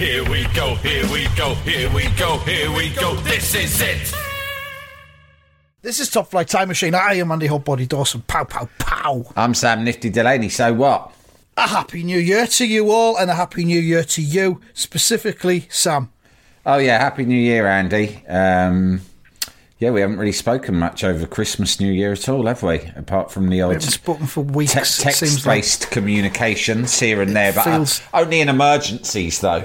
Here we go, here we go, here we go, here we go. This is it. This is Top Flight Time Machine. I am Andy Hotbody Dawson. Pow, pow, pow. I'm Sam Nifty Delaney. So what? A happy new year to you all, and a happy new year to you, specifically Sam. Oh yeah, happy New Year, Andy. Um, yeah, we haven't really spoken much over Christmas, New Year at all, have we? Apart from the We old haven't spoken for weeks. te- it seems like. text-based communications here and there, but uh, feels- only in emergencies, though.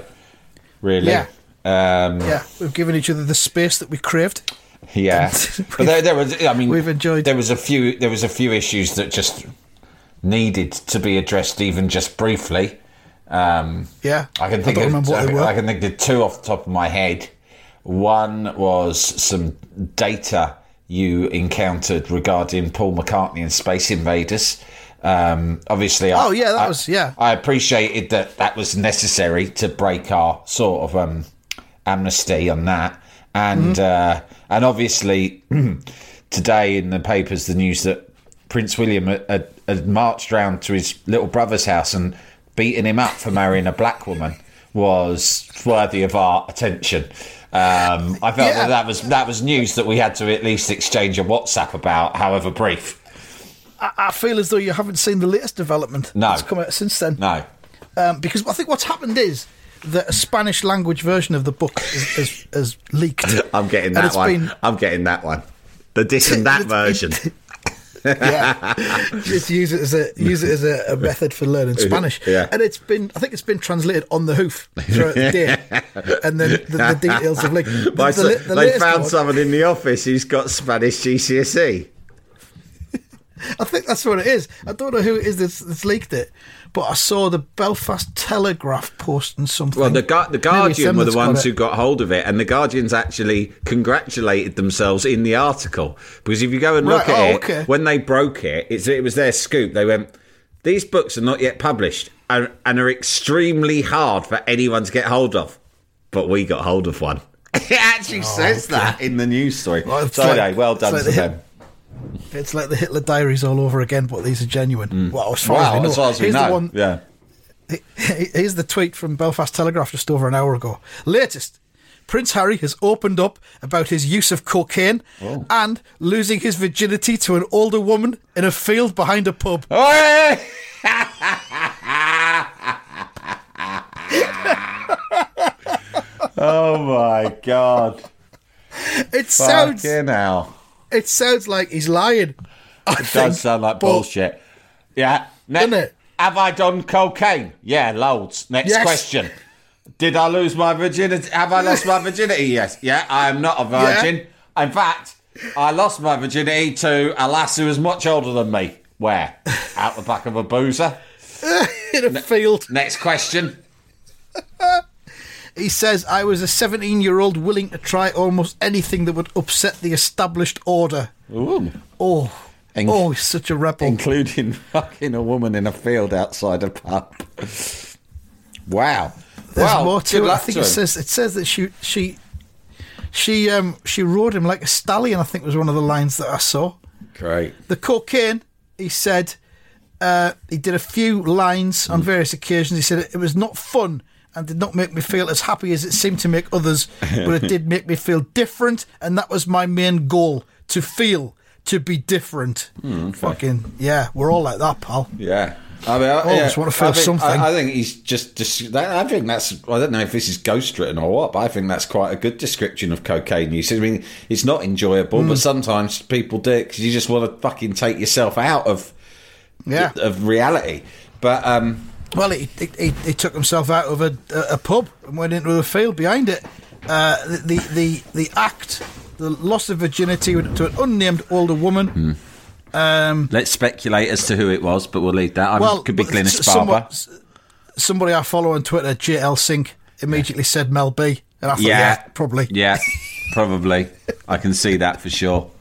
Really? Yeah. Um, Yeah, we've given each other the space that we craved. Yeah, but there, there was. I mean, we've enjoyed- There was a few. There was a few issues that just needed to be addressed, even just briefly. Um, Yeah, I can think I of. I. I can think of two off the top of my head. One was some data you encountered regarding Paul McCartney and Space Invaders. Um, obviously, I, Oh, yeah, that I- was- yeah. I appreciated that that was necessary to break our sort of um, amnesty on that, and Mm-hmm. uh, and obviously today in the papers the news that Prince William had, had, marched round to his little brother's house and beaten him up for marrying a black woman was worthy of our attention. Um, I felt Yeah. that that was that was news that we had to at least exchange a WhatsApp about, however brief. I, I feel as though you haven't seen the latest development No. that's come out since then. No, Um, because I think what's happened is that a Spanish language version of the book has leaked. I'm getting that one. been- I'm getting that one. The this and that version. yeah, just use it as a use it as a, a method for learning Spanish. Yeah. and it's been I think it's been translated on the hoof throughout the day, and then the, the details of like the, the, the they found one- someone in the office who's got Spanish GCSE. I think that's what it is. I don't know who it is that's, that's leaked it, but I saw the Belfast Telegraph posting something. Well, the, Gu- the Guardian were the ones who got hold of it, and the Guardians actually congratulated themselves in the article because if you go and look Right, at oh, it, okay. when they broke it, it's, it was their scoop. They went, "These books are not yet published and, and are extremely hard for anyone to get hold of, but we got hold of one." it actually oh, says that in the news story. Oh, Well, so, like- well done like to the them. It's like the Hitler Diaries all over again, but these are genuine. Well, as far as Mm. We know. as far as we Here's know, the one. yeah. Here's the tweet from Belfast Telegraph just over an hour ago. Latest. Prince Harry has opened up about his use of cocaine Oh. and losing his virginity to an older woman in a field behind a pub. Oh my god! It sounds Fucking hell! It sounds like he's lying. I It does sound like bullshit. Yeah. Ne- Doesn't it? Have I done cocaine? Yeah, loads. Next Yes. question. Did I lose my virginity? Have I lost my virginity? Yes. Yeah, I am not a virgin. In fact, I lost my virginity to a lass who was much older than me. Where? Out the back of a boozer. in a field. Next question. He says, I was a 17 year old willing to try almost anything that would upset the established order. Ooh. Oh, In- oh, he's such a rebel. Including fucking a woman in a field outside a pub. Wow. There's wow. more to good it. I think it him. says it says that she she she um she rode him like a stallion. I think was one of the lines that I saw. Great. The cocaine, he said, uh, he did a few lines on various occasions. He said it was not fun and did not make me feel as happy as it seemed to make others, but it did make me feel different, and that was my main goal: to feel, to be different. Hmm, Fucking yeah, we're all like that, pal. Yeah. I mean, I, Oh, yeah, just wanna feel I think, something. I, I think he's just. dis- that- I think that's. I don't know if this is ghost written or what, but I think that's quite a good description of cocaine use. I mean, it's not enjoyable, Hmm. but sometimes people do it because you just want to fucking take yourself out of Yeah. of reality. But um, Well, he, he, he, took himself out of a, a, a pub and went into the field behind it. Uh, the, the, the, act, the loss of virginity to an unnamed older woman. Hmm. Um, let's speculate as to who it was, but we'll leave that. I well, could be Glynis Barber. somewhat- somebody I follow on Twitter, JL Sync, immediately said Mel B. And I thought, yeah, Yeah. probably. Yeah, probably. I can see that for sure.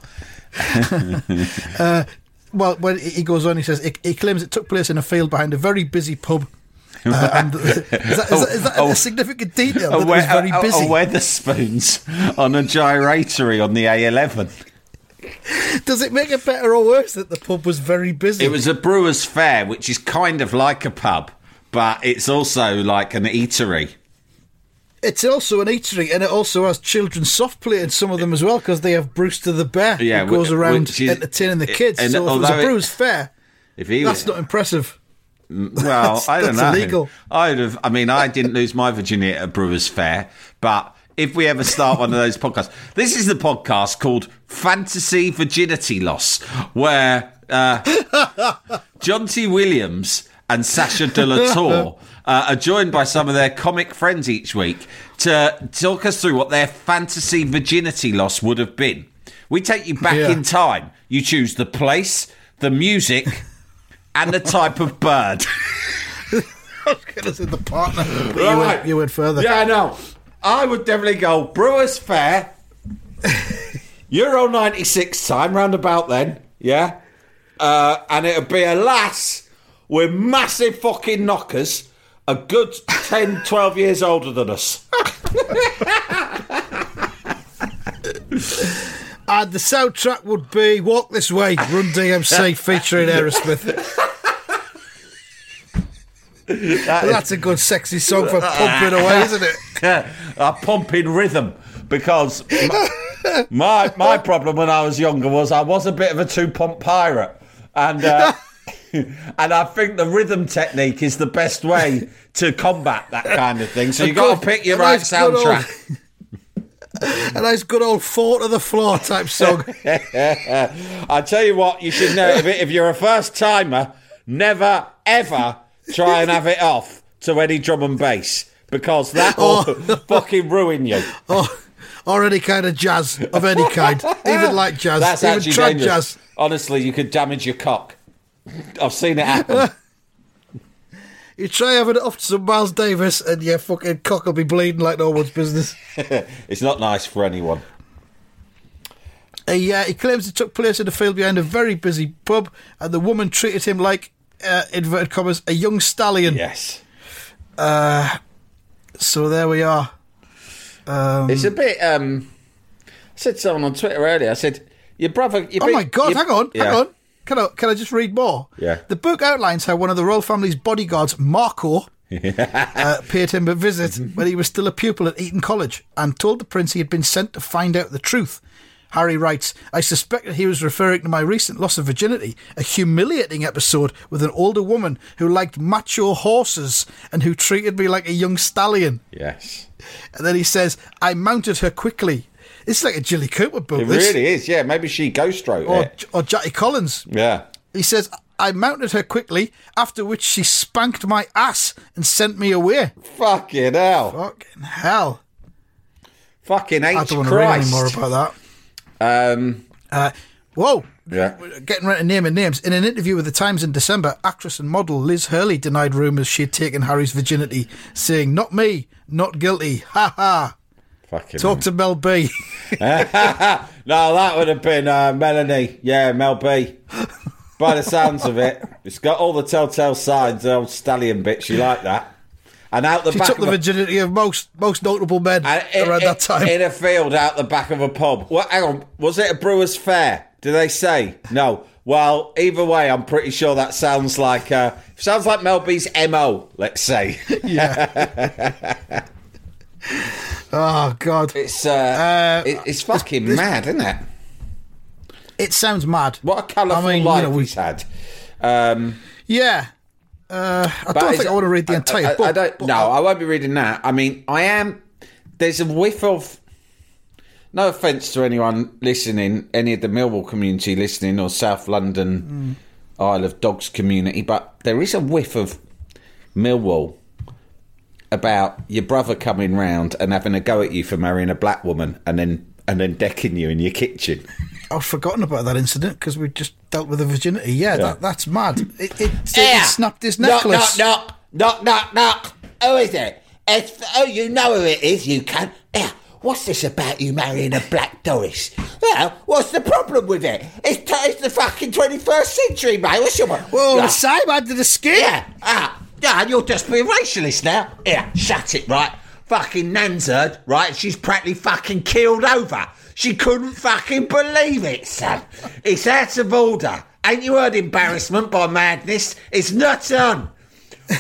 Well, when he goes on, he says he, claims it took place in a field behind a very busy pub. Uh, and is that, is that, is that Oh, a significant detail? That was very a- a- busy. a Wetherspoons on a gyratory on the A11. Does it make it better or worse that the pub was very busy? It was a Brewers Fayre, which is kind of like a pub, but it's also like an eatery. It's also an eatery, and it also has children's soft play in some of them as well, because they have Brewster the bear Yeah, who goes around entertaining the kids. and so if it was a Brewers Fayre, If he that's was, not impressive. well, I don't that's know. illegal. I'd have. I mean, I didn't lose my virginity at a Brewers Fayre, but if we ever start one of those podcasts, this is the podcast called Fantasy Virginity Loss, where uh, John T. Williams and Sasha De La Tour uh, are joined by some of their comic friends each week to talk us through what their fantasy virginity loss would have been. We take you back Yeah. in time. You choose the place, the music, and the type of bird. Because in the partner, but you, went, you went further. Yeah, I know. I would definitely go Brewers Fayre, Euro 96 time, round about then, yeah? Uh, and it'd be a lass with massive fucking knockers, a good 10, 12 years older than us. And the soundtrack would be Walk This Way, Run DMC featuring Aerosmith. Well, that's a good sexy song for pumping away, isn't it? a pumping rhythm because my, my my problem when I was younger was I was a bit of a two pump pirate and uh, and I think the rhythm technique is the best way to combat that kind of thing. So you've got to pick your right old- soundtrack. A nice good old fall to the floor type song. I tell you what, you should know if, if you're a first timer, never ever try and have it off to any drum and bass because that will oh. fucking ruin you. or, or any kind of jazz of any kind. Even like jazz. That's even actually trad dangerous. jazz. Honestly, you could damage your cock. I've seen it happen. You try having it off to some Miles Davis and your fucking cock will be bleeding like no one's business. it's not nice for anyone. He, uh, he claims it took place in a field behind a very busy pub and the woman treated him like, uh, inverted commas, a young stallion. Yes. So there we are. It's a bit. um I said to someone on Twitter earlier. I said, "Your brother." Your Oh big- my god, your- hang on, Yeah. hang on. Can I, can I just read more? Yeah. The book outlines how one of the royal family's bodyguards, Marco, uh, paid him a visit when he was still a pupil at Eton College and told the prince he had been sent to find out the truth. Harry writes, I suspect that he was referring to my recent loss of virginity, a humiliating episode with an older woman who liked macho horses and who treated me like a young stallion. Yes. And then he says, I mounted her quickly. It's like a Jilly Cooper book. It this. really is. Yeah. Maybe she ghost wrote Or, it. or Jackie Collins. Yeah. He says, I mounted her quickly, after which she spanked my ass and sent me away. Fucking hell. Fucking hell. Fucking H I don't want to read any more about Um. that. Uh, whoa. Yeah. Getting right to naming names. In an interview with The Times in December, actress and model Liz Hurley denied rumours she had taken Harry's virginity, saying, Not me, not guilty. Ha ha. Fucking. Talk to Mel B. No, that would have been uh, Melanie. Yeah, Mel B. By the sounds of it, it's got all the telltale signs. The old stallion bit. She like that. And out the She back took of the virginity of most most notable men in, around in- that time. In a field out the back of a pub. Well, hang on. Was it a Brewers Fayre? Do they say? No. Well, either way, I'm pretty sure that sounds like uh, sounds like Mel B's mo. Let's say oh, God. it's uh, Uh, it- it's fucking mad, isn't it? It sounds mad. What a colourful I mean, you life know, we- he's had. Um, Yeah. Uh, I don't think I want to read the entire I, book. I don't. but No, I won't be reading that. I mean, I am. There's a whiff of. No offence to anyone listening, any of the Millwall community listening, or South London Isle of Dogs community, but there is a whiff of Millwall about your brother coming round and having a go at you for marrying a black woman, and then and then decking you in your kitchen. I've forgotten about that incident because we just dealt with the virginity. Yeah, That, that's mad. It, it, it, Yeah. snapped his Knock, necklace. knock, knock. Knock, knock, knock. Who is it? It's, oh, you know who it is, you can. Yeah, what's this about you marrying a black Doris? Well, what's the problem with it? It's, t- it's the fucking 21st century, mate. What's your... We're all Yeah. the same under the skin. Yeah, ah, yeah, and you're just being racialist now. Yeah, shut it, right? Fucking Nanzard, right? She's practically fucking keeled over. She couldn't fucking believe it, son. It's out of order. Ain't you heard embarrassment by madness? It's not on.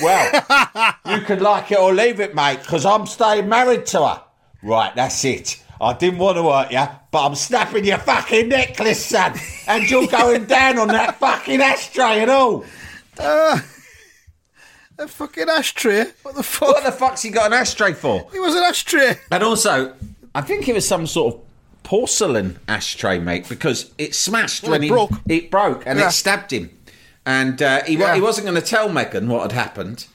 Well, you can like it or leave it, mate, because I'm staying married to her. Right, that's it. I didn't want to hurt you, but I'm snapping your fucking necklace, son. And you're going down on that fucking ashtray and all. Ah. A fucking ashtray. What the fuck? What the fuck's he got an ashtray for? It was an ashtray. And also, I think it was some sort of porcelain ashtray, mate, because it smashed Well, when it he broke. it broke and Yeah. it stabbed him. And uh, he, Yeah. he wasn't going to tell Meghan what had happened,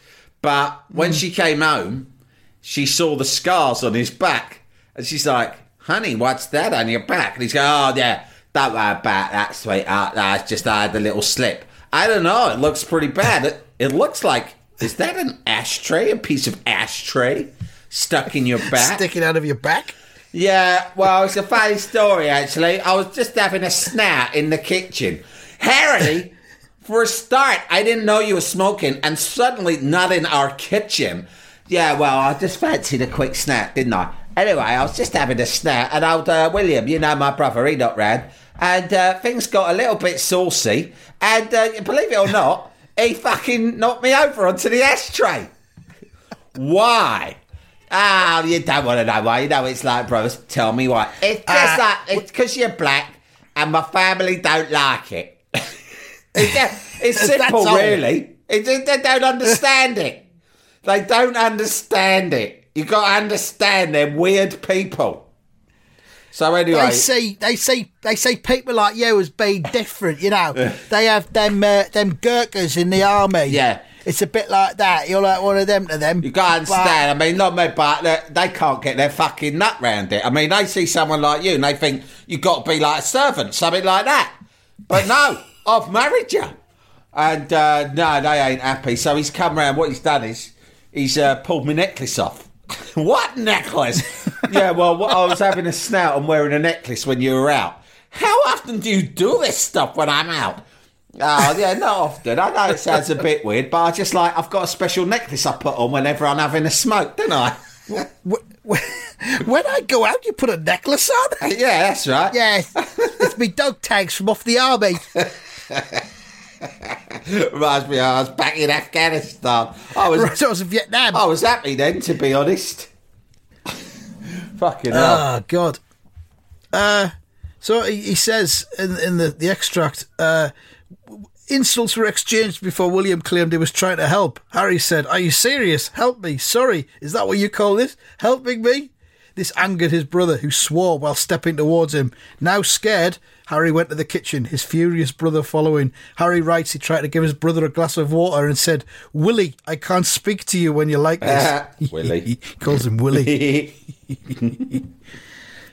but when Mm. she came home, she saw the scars on his back, and she's like, "Honey, what's that on your back?" And he's going, "Oh, yeah, don't worry about that, sweetheart. That's just I had a little slip. I don't know. It looks pretty bad. It, it looks like is that an ashtray? A piece of ashtray stuck in your back?" Sticking out of your back. Yeah, well, it's a funny story, actually. I was just having a snack in the kitchen. Harry, for a start, I didn't know you were smoking, and suddenly not in our kitchen. Yeah, well, I just fancied a quick snack, didn't I? Anyway, I was just having a snack, and old uh, William, you know my brother, he not round, and uh, things got a little bit saucy, and uh, believe it or not, he fucking knocked me over onto the ashtray. Why? Ah, you don't want to know why. You know it's like, bros. Tell me why. It's just like it's because you're black, and my family don't like it. it's just- it's simple, really. It's just they don't understand it. They don't understand it. You got to understand they're weird people. So anyway, They say they say they say people like you as being different. You know, they have them uh, them Gurkhas in the army. Yeah. it's a bit like that. You're like one of them to them. You gotta understand. I mean, not me, but they, they can't get their fucking nut round it. I mean, they see someone like you and they think you got to be like a servant, something like that. But no, I've married you, and uh, no, they ain't happy. So he's come round. What he's done is he's uh, pulled my necklace off. what necklace? yeah, well, what- I was having a snout and wearing a necklace when you were out. How often do you do this stuff when I'm out? Oh yeah, not often. I know it sounds a bit weird, but I just like I've got a special necklace I put on whenever I'm having a smoke, don't I? Wh- wh- When I go out, you put a necklace on. yeah, that's right. Yeah, it's me dog tags from off the army. Reminds me, I was back in Afghanistan. I was, Right, I was in Vietnam. I was happy then, to be honest. Fucking hell. Oh God. Uh, so he, he says in in the the extract, uh, insults were exchanged before William claimed he was trying to help. Harry said, "Are you serious? Help me! Sorry, is that what you call this? Helping me?" This angered his brother, who swore while stepping towards him. Now scared, Harry went to the kitchen, his furious brother following. Harry writes he tried to give his brother a glass of water and said, Willie, I can't speak to you when you're like this. Willie. he calls him Willie.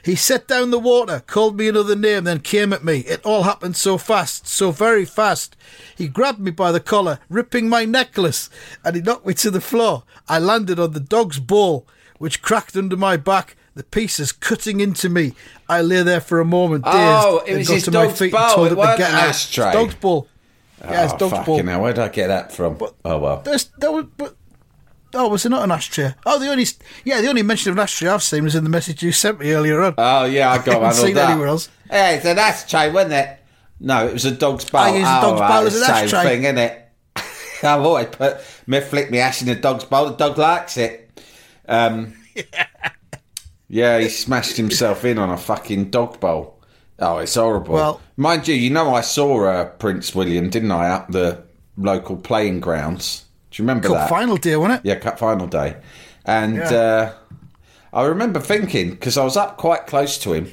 He set down the water, called me another name, then came at me. It all happened so fast, so very fast. He grabbed me by the collar, ripping my necklace, and he knocked me to the floor. I landed on the dog's bowl, which cracked under my back, the pieces cutting into me. I lay there for a moment, dazed. Oh, it was got his to my dog's feet bowl, and told it him to weren't get an ashtray. Dog's bowl. Yeah, it's oh, dog's fucking bowl. hell, where did I get that from? oh, well. That was, but, oh, was it not an ashtray? Oh, the only, yeah, the only mention of an ashtray I've seen was in the message you sent me earlier on. Oh, yeah, I got haven't one seen that. anywhere else. Yeah, it's an ashtray, wasn't it? No, it was a dog's bowl. I use a Oh, dog's right, bowl as it's an the same ashtray. thing, isn't it? I've always put me flick me ash in the dog's bowl. The dog likes it. Um, yeah, he smashed himself in on a fucking dog bowl. Oh, it's horrible. Well- mind you, you know I saw uh, Prince William, didn't I, at the local playing grounds? Do you remember Cup that? final day, wasn't it? Yeah, cup final day, and Yeah. uh, I remember thinking because I was up quite close to him,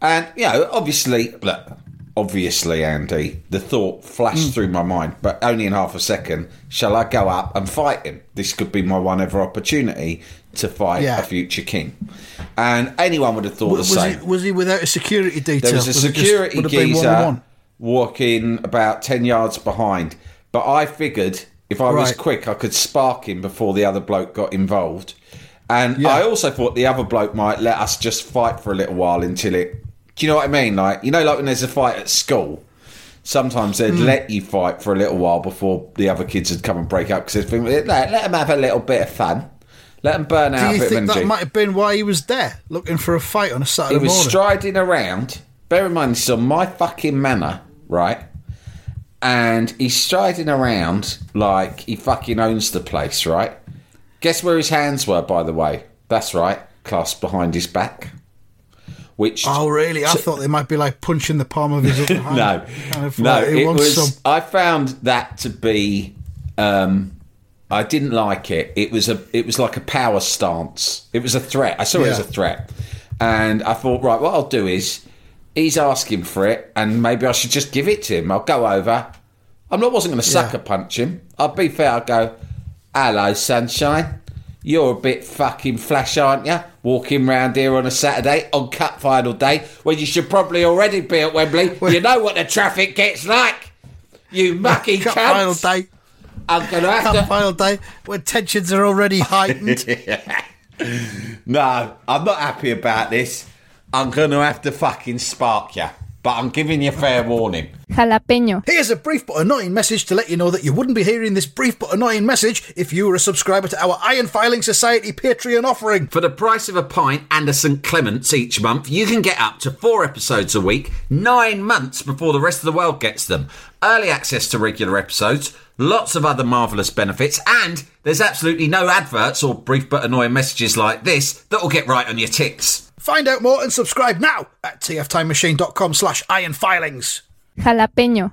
and you know, obviously, look, obviously, Andy, the thought flashed Mm. through my mind, but only in half a second. Shall I go up and fight him? This could be my one ever opportunity to fight Yeah. a future king, and anyone would have thought Was, the was same. he, was he without a security detail? There was a just- security been geezer walking about 10 yards behind. But I figured If I was quick, I could spark him before the other bloke got involved. And Yeah. I also thought the other bloke might let us just fight for a little while until it. Do you know what I mean? Like you know, like when there's a fight at school. Sometimes they'd Hmm. let you fight for a little while before the other kids would come and break up because they'd think, let, let them have a little bit of fun, let them burn out Do a you think that energy. might have been why he was there, looking for a fight on a Saturday morning? He was morning? striding around. Bear in mind, this is on my fucking manor, right? And he's striding around like he fucking owns the place, right? Guess where his hands were, by the way? That's right, clasped behind his back. Which oh, really? I thought they might be like punching the palm of his other hand. no, Kind of no, like, it was. some. I found that to be. Um, I didn't like it. It was a. It was like a power stance. It was a threat. I saw it as a threat, and I thought, right, what I'll do is, he's asking for it, and maybe I should just give it to him. I'll go over. I'm not. wasn't going to sucker punch him. I'll be fair. I'll go. Hello, sunshine. You're a bit fucking flash, aren't you? Walking round here on a Saturday on Cup final day when you should probably already be at Wembley. you know what the traffic gets like. You mucky Cup final day. I'm going to have Cup to. final day when tensions are already heightened. No, I'm not happy about this. I'm going to have to fucking spark you. But I'm giving you fair warning. Jalapeño. Here's a brief but annoying message to let you know that you wouldn't be hearing this brief but annoying message if you were a subscriber to our Iron Filing Society Patreon offering. For the price of a pint and a St. Clement's each month, you can get up to four episodes a week, nine months before the rest of the world gets them. Early access to regular episodes, lots of other marvellous benefits, and there's absolutely no adverts or brief but annoying messages like this that will get right on your tits. Find out more and subscribe now at tftimemachine.com slash ironfilings. Jalapeño.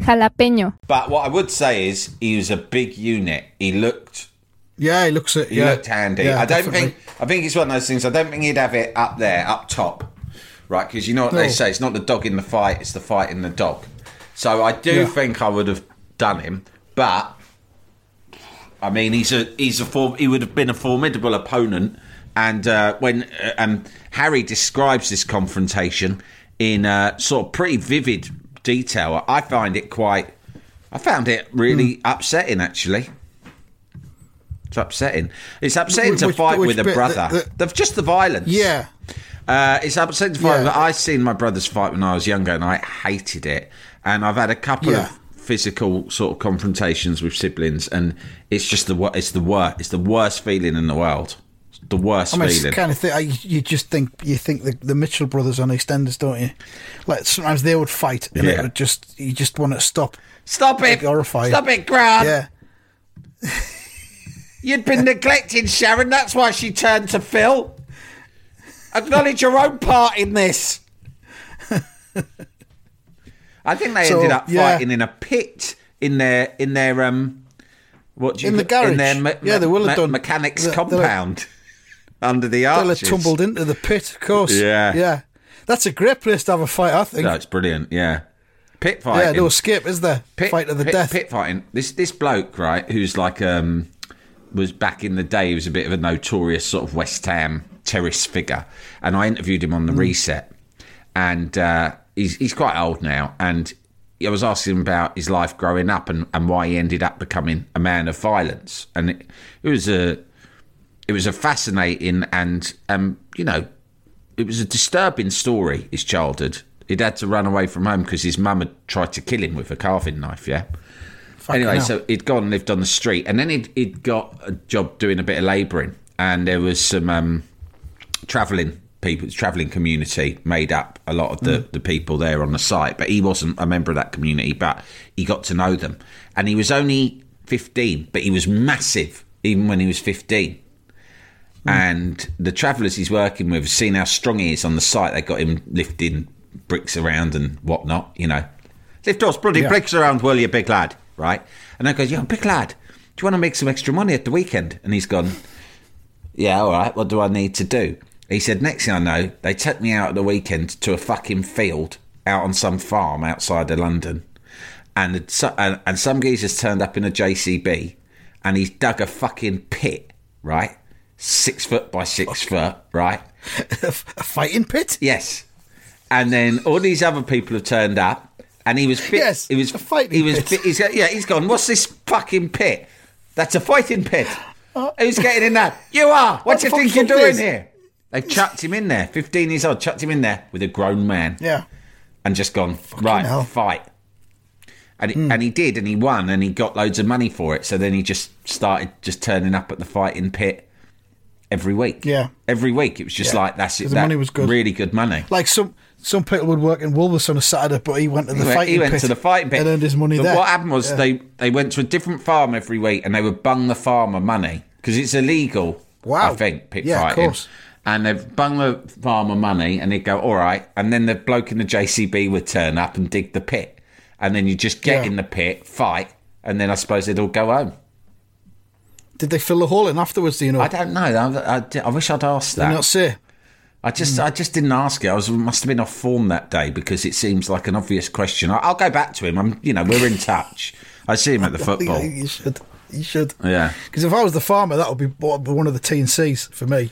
Jalapeño. But what I would say is he was a big unit. He looked Yeah, he looks at he yeah. looked handy. Yeah, I don't definitely. think I think it's one of those things. I don't think he'd have it up there, up top, right? Because you know what they say: it's not the dog in the fight; it's the fight in the dog. So I do Yeah. think I would have done him, but I mean, he's a he's a form. He would have been a formidable opponent. And uh, when uh, um, Harry describes this confrontation in uh, sort of pretty vivid detail, I find it quite. I found it really Hmm. upsetting, actually. It's upsetting. It's upsetting to fight which with a brother. The- The- just the violence. Yeah. Uh, it's upsetting to fight. Yeah. with- I seen my brothers fight when I was younger, and I hated it. And I've had a couple Yeah. of physical sort of confrontations with siblings, and it's just the it's the worst. It's the worst feeling in the world. It's the worst I mean, feeling. kind of thing. I, you just think you think the, the Mitchell brothers on EastEnders, don't you? Like sometimes they would fight, and it would just you just want to stop. Stop it! Horrifying. Stop it, Grant! Yeah, You'd been neglecting Sharon. That's why she turned to Phil. Acknowledge your own part in this. I think they So, ended up yeah. fighting in a pit in their in their um what do you In the garage. in their me- Yeah, they will have me- done. mechanics They- they'll have- compound under the arches. tumbled into the pit. Of course. Yeah. yeah. That's a great place to have a fight. I think. No, brilliant. Yeah, pit yeah, no escape, is there? pit, fight to the pit, death. Pit fighting. This this bloke, right, who's like um was back in the day. He was a bit of a notorious sort of West Ham terrace figure, and I interviewed him on the Mm. reset. And uh, he's he's quite old now, and I was asking him about his life growing up and, and why he ended up becoming a man of violence, and it, it was a it was a fascinating and um you know it was a disturbing story. His childhood. He'd had to run away from home because his mum had tried to kill him with a carving knife. Yeah. anyway, hell. so he'd gone and lived on the street, and then he'd, he'd got a job doing a bit of labouring, and there was some um, travelling people, travelling community made up a lot of the, the people there on the site, but he wasn't a member of that community, but he got to know them, and he was only fifteen, but he was massive even when he was fifteen. Mm. And the travellers he's working with, seen how strong he is on the site. They got him lifting bricks around and whatnot, you know. Lift those bloody Yeah. bricks around, will you, big lad? Right? And I goes, yeah, big lad, do you want to make some extra money at the weekend? And he's gone, yeah, all right, what do I need to do? He said, next thing I know, they took me out at the weekend to a fucking field out on some farm outside of London. And, and, and some geezer's turned up in a JCB and he's dug a fucking pit, right? Six foot by six foot, right? a fighting pit. Yes. And then all these other people have turned up, and he was fit. Yes, he was a fighting He was. pit. Fit, he's, yeah, he's gone. What's this fucking pit? That's a fighting pit. Uh, Who's getting in that? You are. What, What do you think you're doing here? They've chucked him in there. Fifteen years old, chucked him in there with a grown man, Yeah. and just gone right hell. fight. And he, hmm. and he did, and he won, and he got loads of money for it. So then he just started just turning up at the fighting pit every week. Yeah. every week. It was just Yeah. like that's it. the that money was good. Really good money. Like some some people would work in Woolworths on a Saturday, but he went to the He went, fighting he went pit to the fighting pit and earned his money but there. What happened was Yeah. they they went to a different farm every week and they would bung the farmer money because it's illegal. Wow. I think pit Yeah, of course. And they've bung the farmer money and he'd go, all right. And then the bloke in the JCB would turn up and dig the pit. And then you just get Yeah. in the pit, fight, and then I suppose they'd all go home. Did they fill the hole in afterwards? Do you know? I don't know. I, I, I wish I'd asked that. Did not say? I just, hmm. I just didn't ask it. I was must have been off form that day because it seems like an obvious question. I, I'll go back to him. I'm, you know, we're in touch. I see him at the football. You should. You should. Yeah. Because if I was the farmer, that would be one of the T and C's for me.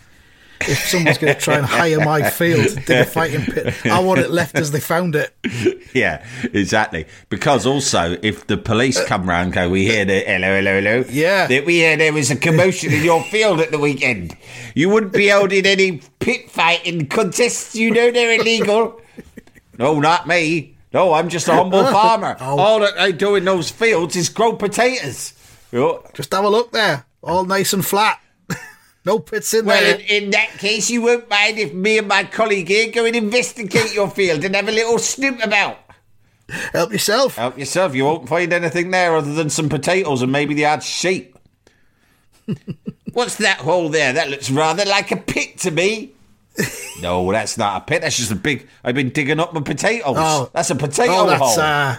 If someone's going to try and hire my field to dig a fighting pit, I want it left as they found it. Yeah, exactly. Because also, if the police uh, come round, go, we hear the hello, hello, hello. Yeah. That we hear there was a commotion in your field at the weekend. You wouldn't be holding any pit fighting contests. You know they're illegal. no, not me. No, I'm just a humble oh. farmer. Oh. All that I do in those fields is grow potatoes. Oh, Just have a look there, all nice and flat. No pits in Well, there. in, in that case, you won't mind if me and my colleague here go and investigate your field and have a little snoop about. Help yourself. Help yourself. You won't find anything there other than some potatoes and maybe the odd sheep. What's that hole there? That looks rather like a pit to me. no, that's not a pit. That's just a big. I've been digging up my potatoes. Oh. that's a potato oh, that's hole. uh,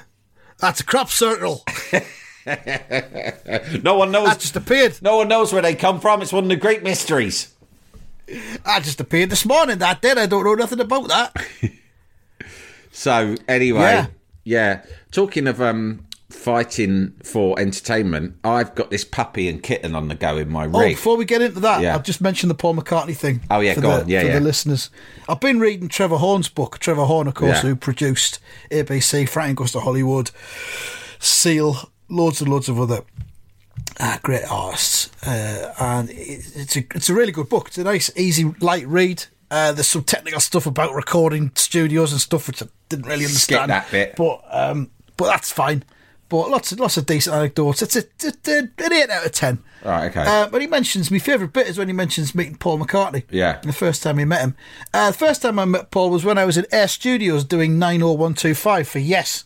that's a crop circle. no one knows. That just appeared. no one knows where they come from. It's one of the great mysteries. I just appeared this morning. That did. I don't know nothing about that. So anyway, Yeah. yeah. Talking of um fighting for entertainment, I've got this puppy and kitten on the go in my Oh, before we get into that, Yeah. I've just mentioned the Paul McCartney thing. Oh, yeah, for go the, on. Yeah, for yeah. the listeners. I've been reading Trevor Horn's book. Trevor Horn, of course, Yeah. who produced ABC, Frank Goes to Hollywood, Seal, loads and loads of other uh, great artists. Uh, and it, it's a it's a really good book. It's a nice, easy, light read. Uh, there's some technical stuff about recording studios and stuff which I didn't really Skip understand. that bit. but um, but that's fine. But lots of lots of decent anecdotes. It's a, it's a, an eight out of ten. Right, okay. Uh, but he mentions my favourite bit is when he mentions meeting Paul McCartney. Yeah. The first time he met him. Uh, the first time I met Paul was when I was at Air Studios doing 90125 for Yes.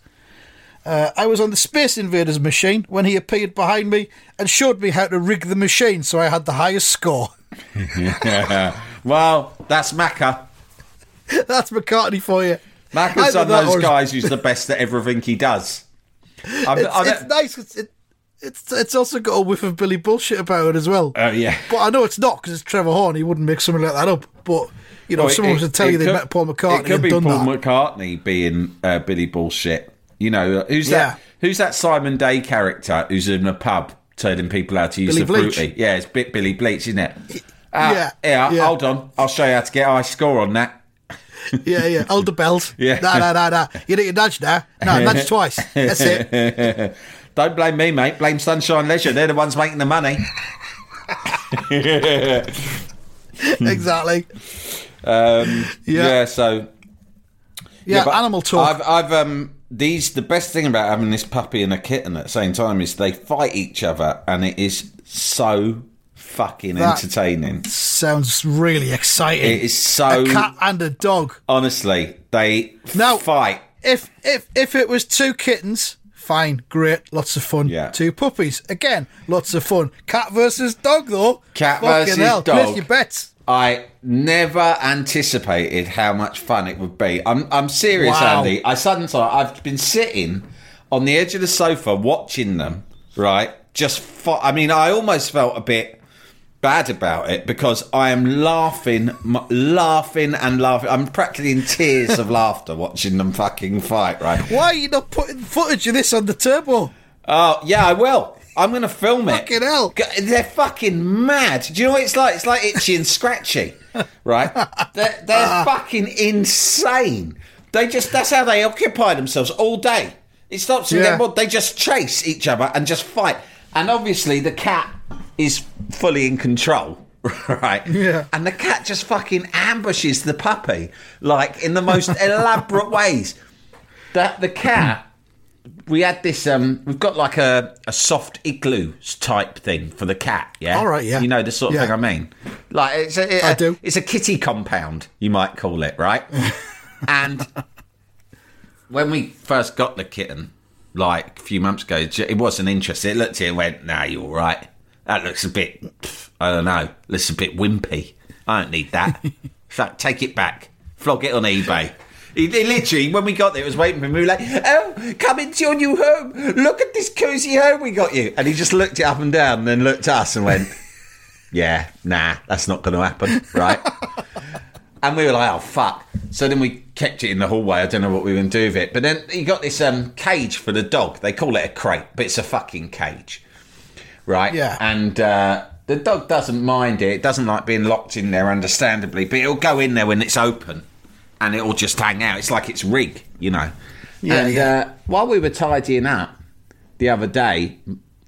Uh, I was on the Space Invaders machine when he appeared behind me and showed me how to rig the machine so I had the highest score. well, that's Macca. That's McCartney for you. Macca's of those or- guys who's the best at everything he does. I'm, It's, I'm- it's nice. It's, it, it's it's also got a whiff of Billy bullshit about it as well. Oh, yeah. But I know it's not because it's Trevor Horn. He wouldn't make something like that up. But you know, Well, someone it- was to tell you they met Paul McCartney It could and be done Paul that. McCartney being uh, Billy bullshit. You know, who's Yeah. that? Who's that Simon Day character who's in a pub telling people how to use Billy the Bleach. fruity? Yeah, it's bit Billy Bleach, isn't it? Uh, Yeah, yeah. yeah. Hold on, I'll show you how to get a high score on that. Yeah, yeah. Hold the belt. Yeah. No, no, no, no. You need to nudge now. No, nudge twice. That's it. Don't blame me, mate. Blame Sunshine Leisure. They're the ones making the money. exactly. Um, Yeah. yeah. So Yeah, but animal talk. I've, I've um these the best thing about having this puppy and a kitten at the same time is they fight each other, and it is so fucking That- entertaining. Sounds really exciting. It is so a cat and a dog. honestly they Now- fight. If if if it was two kittens, fine, great, lots of fun. Yeah. Two puppies, again, lots of fun. Cat versus dog, though. Cat Fucking versus hell. dog. Place your bets. I never anticipated how much fun it would be. I'm I'm serious, Wow. Andy. I sometimes I've been sitting on the edge of the sofa watching them. Right, just fi- I mean, I almost felt a bit bad about it because I am laughing, m- laughing and laughing. I'm practically in tears of laughter watching them fucking fight. Right. Why are you not putting footage of this on the turbo? Oh yeah, I will. I'm going to film it. Fucking hell. They're fucking mad. Do you know what it's like? It's like itchy and scratchy, right? They're, they're fucking insane. They just, that's how they occupy themselves all day. It stops Yeah. their mod. They just chase each other and just fight. And obviously the cat is fully in control. Right, Yeah. and the cat just fucking ambushes the puppy like in the most elaborate ways. That the cat we had this um we've got like a, a soft igloo type thing for the cat yeah? All right, yeah. you know the sort of Yeah. thing i mean? Like it's a, I do. it's a kitty compound you might call it right? And when we first got the kitten like a few months ago it wasn't interested it looked at it and went nah you're all right. That looks a bit pff, i don't know looks a bit wimpy. I don't need that. So take it back. Flog it on ebay he, he literally, when we got there, it was waiting for me. We were like, "Oh, come into your new home! Look at this cozy home we got you!" And he just looked it up and down, and then looked at us and went, "Yeah, nah, that's not going to happen, right?" and we were like, "Oh fuck!" So then we kept it in the hallway. I don't know what we were going to do with it, but then he got this um, cage for the dog. They call it a crate, but it's a fucking cage, right? Yeah. And uh, the dog doesn't mind it. It doesn't like being locked in there, understandably, but it'll go in there when it's open and it'll just hang out. It's like it's rig, you know. Yeah, and. Uh, while we were tidying up the other day,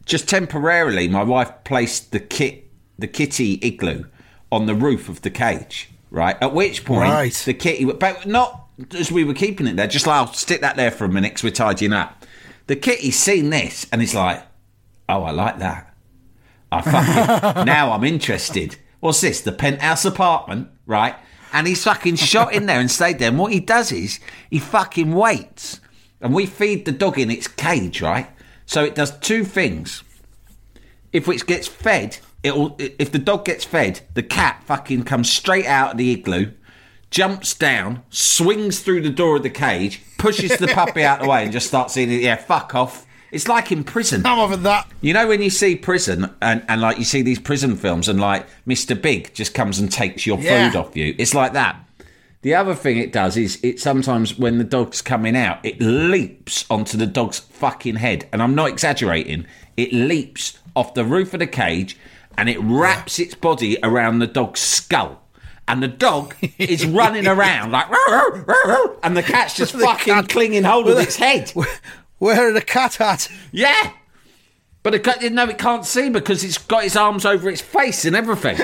just temporarily, my wife placed the kit, the kitty igloo, on the roof of the cage. Right. At which point, Right. the kitty, but not as we were keeping it there. Just like I'll stick that there for a minute because we're tidying up. The kitty's seen this and it's like, "Oh, I like that." I fucking now I'm interested. What's this? The penthouse apartment, right? And he's fucking shot in there and stayed there. And what he does is he fucking waits, and we feed the dog in its cage, right? So it does two things. If it gets fed, it'll. If the dog gets fed, the cat fucking comes straight out of the igloo, jumps down, swings through the door of the cage, pushes the puppy out of the way, and just starts eating. Yeah, fuck off. It's like in prison. I'm having that. You know when you see prison and, and like you see these prison films and like Mr. Big just comes and takes your Yeah. food off you. It's like that. The other thing it does is it sometimes when the dog's coming out, it leaps onto the dog's fucking head. And I'm not exaggerating. It leaps off the roof of the cage and it wraps its body around the dog's skull. And the dog is running around like, "Row, row, row," and the cat's just The fucking cat- clinging hold of its head. Wearing a cat hat. Yeah. But it, can't- no, it can't see because it's got its arms over its face and everything.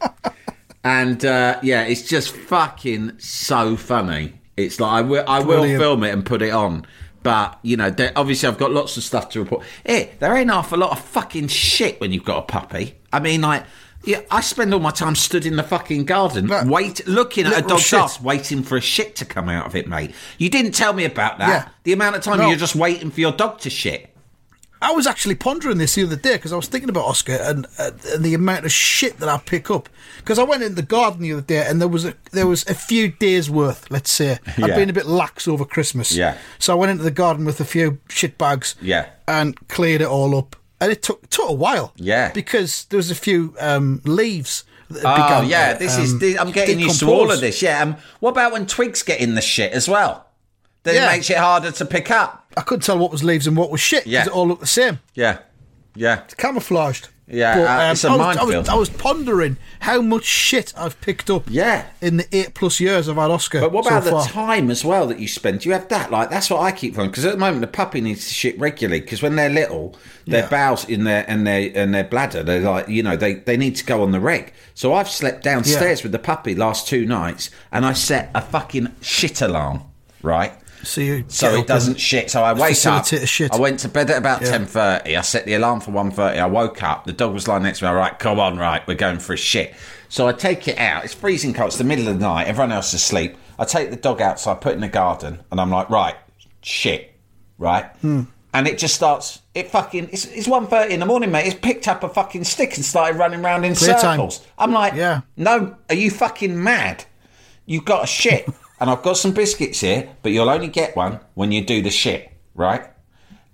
and uh, yeah, it's just fucking so funny. It's like I will, I will film it and put it on. But you know, obviously, I've got lots of stuff to report. Eh, there ain't half a lot of fucking shit when you've got a puppy. I mean, like, yeah, I spend all my time stood in the fucking garden, That wait, looking at a dog's shit. ass, waiting for a shit to come out of it, mate. You didn't tell me about that. Yeah. The amount of time No. you're just waiting for your dog to shit. I was actually pondering this the other day because I was thinking about Oscar and, uh, and the amount of shit that I pick up. Because I went in the garden the other day and there was a there was a few days worth. Let's say Yeah. I'd been a bit lax over Christmas. Yeah. So I went into the garden with a few shit bags. Yeah. And cleared it all up, and it took took a while. Yeah. Because there was a few um, leaves. That Oh began, yeah, uh, this is. um, This, I'm getting used to all of this. Yeah. Um, what about when twigs get in the shit as well? Then Yeah. it makes it harder to pick up. I couldn't tell what was leaves and what was shit because Yeah. it all looked the same. Yeah. Yeah. It's camouflaged. Yeah, But, um, it's a I, was, I, minefield. was, I was pondering how much shit I've picked up Yeah. in the eight plus years I've had Oscar. But what so about the far. time as well that you spend? Do you have that? Like that's what I keep finding because at the moment the puppy needs to shit regularly because when they're little, their Yeah. bowels in their and their and their bladder, they're like you know they they need to go on the reg. So I've slept downstairs Yeah. with the puppy last two nights, and I set a fucking shit alarm, right? So, you so it doesn't shit. So I wake up. shit. I went to bed at about Yeah. ten thirty. I set the alarm for one thirty. I woke up. The dog was lying next to me. All right, come on, right, we're going for a shit. So I take it out. It's freezing cold. It's the middle of the night. Everyone else is asleep. I take the dog out. So I put it in the garden, and I'm like, right, shit, right. Hmm. And it just starts. It fucking. It's, it's one thirty in the morning, mate. It's picked up a fucking stick and started running around in Playtime. circles. I'm like, Yeah. no, are you fucking mad? You've got a shit. And I've got some biscuits here, but you'll only get one when you do the shit, right?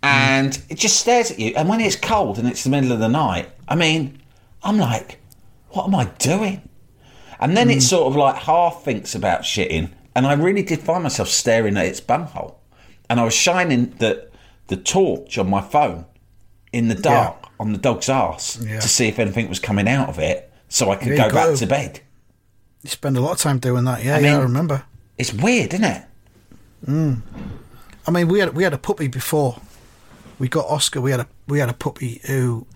And it just stares at you. And when it's cold and it's the middle of the night, I mean, I'm like, what am I doing? And then it hmm. sort of like half thinks about shitting. And I really did find myself staring at its bunghole. And I was shining the, the torch on my phone in the dark on the dog's ass Yeah. to see if anything was coming out of it so I could go back go. to bed. You spend a lot of time doing that. Yeah, I yeah, I remember. It's weird, isn't it? Mm. I mean, we had we had a puppy before we got Oscar. We had a we had a puppy who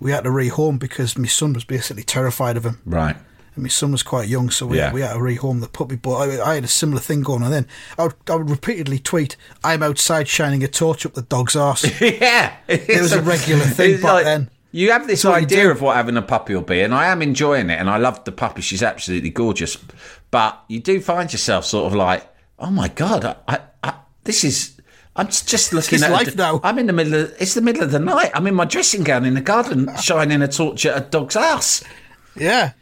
we had to rehome because my son was basically terrified of him. Right. And my son was quite young, so we, Yeah. we had to rehome the puppy. But I, I had a similar thing going on then. I would, I would repeatedly tweet, I'm outside shining a torch up the dog's arse. yeah, It was a regular thing back then. You have this idea of what having a puppy will be, and I am enjoying it, and I love the puppy. She's absolutely gorgeous, but you do find yourself sort of like, oh my god, I, I, I, this is. I'm just looking at life now. I'm in the middle. of It's the middle of the night. I'm in my dressing gown in the garden, shining a torch at a dog's ass. yeah.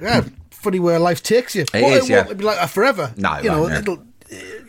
Yeah. Funny where life takes you. It is, it yeah. won't be like that forever. No, you know, won't, it'll,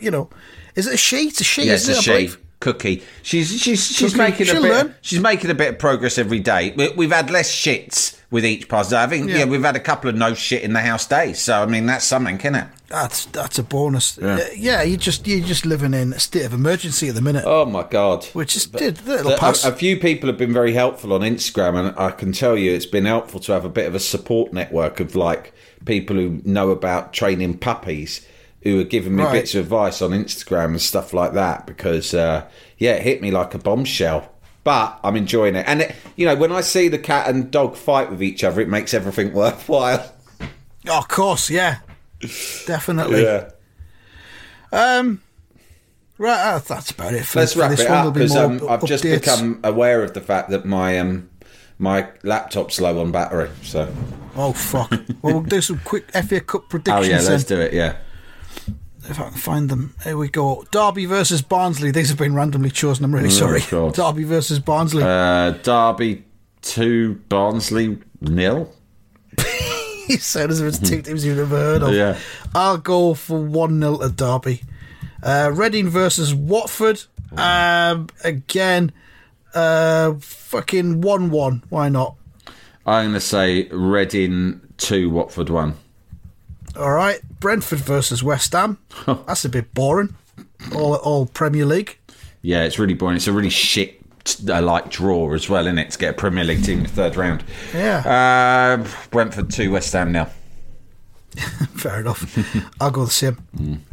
you know, is it a she? It's a she, Yeah, it's isn't a it? She. Cookie. She's she's she's Cookie. making a She'll bit. learn. She's making a bit of progress every day. We, we've had less shits with each pass. I think yeah. Yeah. we've had a couple of no shit in the house days. So I mean that's something, isn't it? That's that's a bonus. Yeah. Yeah, yeah you just you're just living in a state of emergency at the minute, Oh my god! which is did The- pass. A, a few people have been very helpful on Instagram, and I can tell you it's been helpful to have a bit of a support network of like people who know about training puppies who are giving me Right. bits of advice on Instagram and stuff like that because uh, yeah, it hit me like a bombshell. But I'm enjoying it, and it, you know when I see the cat and dog fight with each other, it makes everything worthwhile. oh, of course, yeah, definitely. Yeah. Um, right, uh, that's about it. For, Let's for wrap this it one. up because um, I've just become aware of the fact that my um, my laptop's low on battery. So Oh fuck! well, we'll do some quick FA Cup predictions. oh yeah, let's then, do it. Yeah. If I can find them, here we go. Derby versus Barnsley. These have been randomly chosen. I'm really sorry. God. Derby versus Barnsley. Uh, Derby two, Barnsley nil. he said as if it's two teams you've never heard of. Yeah. I'll go for 1 0 to Derby. Uh, Reading versus Watford. Um, again, uh, fucking 1 1. Why not? I'm going to say Reading two, Watford one. All right. Brentford versus West Ham. That's a bit boring. All, all Premier League. Yeah, it's really boring. It's a really shit. uh, like draw as well, isn't it? To get a Premier League team in the third round. Yeah. Uh, Brentford two, West Ham nil. Fair enough. I'll go the same.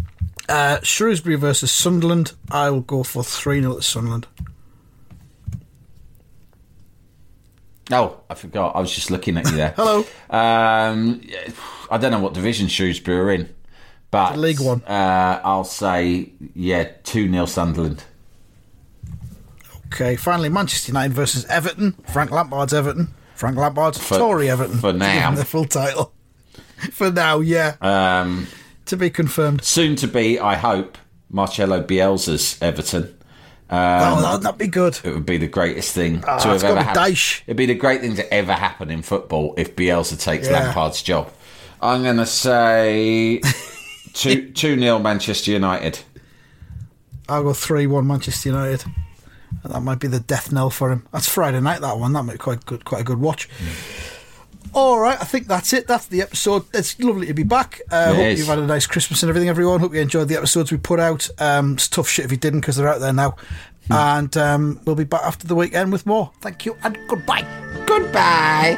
Uh, Shrewsbury versus Sunderland. I will go for 3 0 to Sunderland. Oh, I forgot. I was just looking at you there. Hello. Um, I don't know what division Shrewsbury are in, but The League One. Uh, I'll say yeah, two 0 Sunderland. Okay, finally, Manchester United versus Everton. Frank Lampard's Everton. Frank Lampard's For- Tory Everton. for To give him now. The full title. for now, yeah. Um, to be confirmed. soon to be, I hope, Marcelo Bielsa's Everton. Oh, Um, that'd, that'd be good. it would be the greatest thing Ah, to have ever happened. It'd be the great thing to ever happen in football if Bielsa takes Yeah. Lampard's job. I'm going to say two two nil Manchester United. I'll go 3 1 Manchester United. That might be the death knell for him. That's Friday night, that one. That might be quite good, quite a good watch. All right, I think that's it. That's the episode. It's lovely to be back. Uh, hope is. you've had a nice Christmas and everything, everyone. Hope you enjoyed the episodes we put out. Um, it's tough shit if you didn't because they're out there now. And um, we'll be back after the weekend with more. Thank you and goodbye. Goodbye.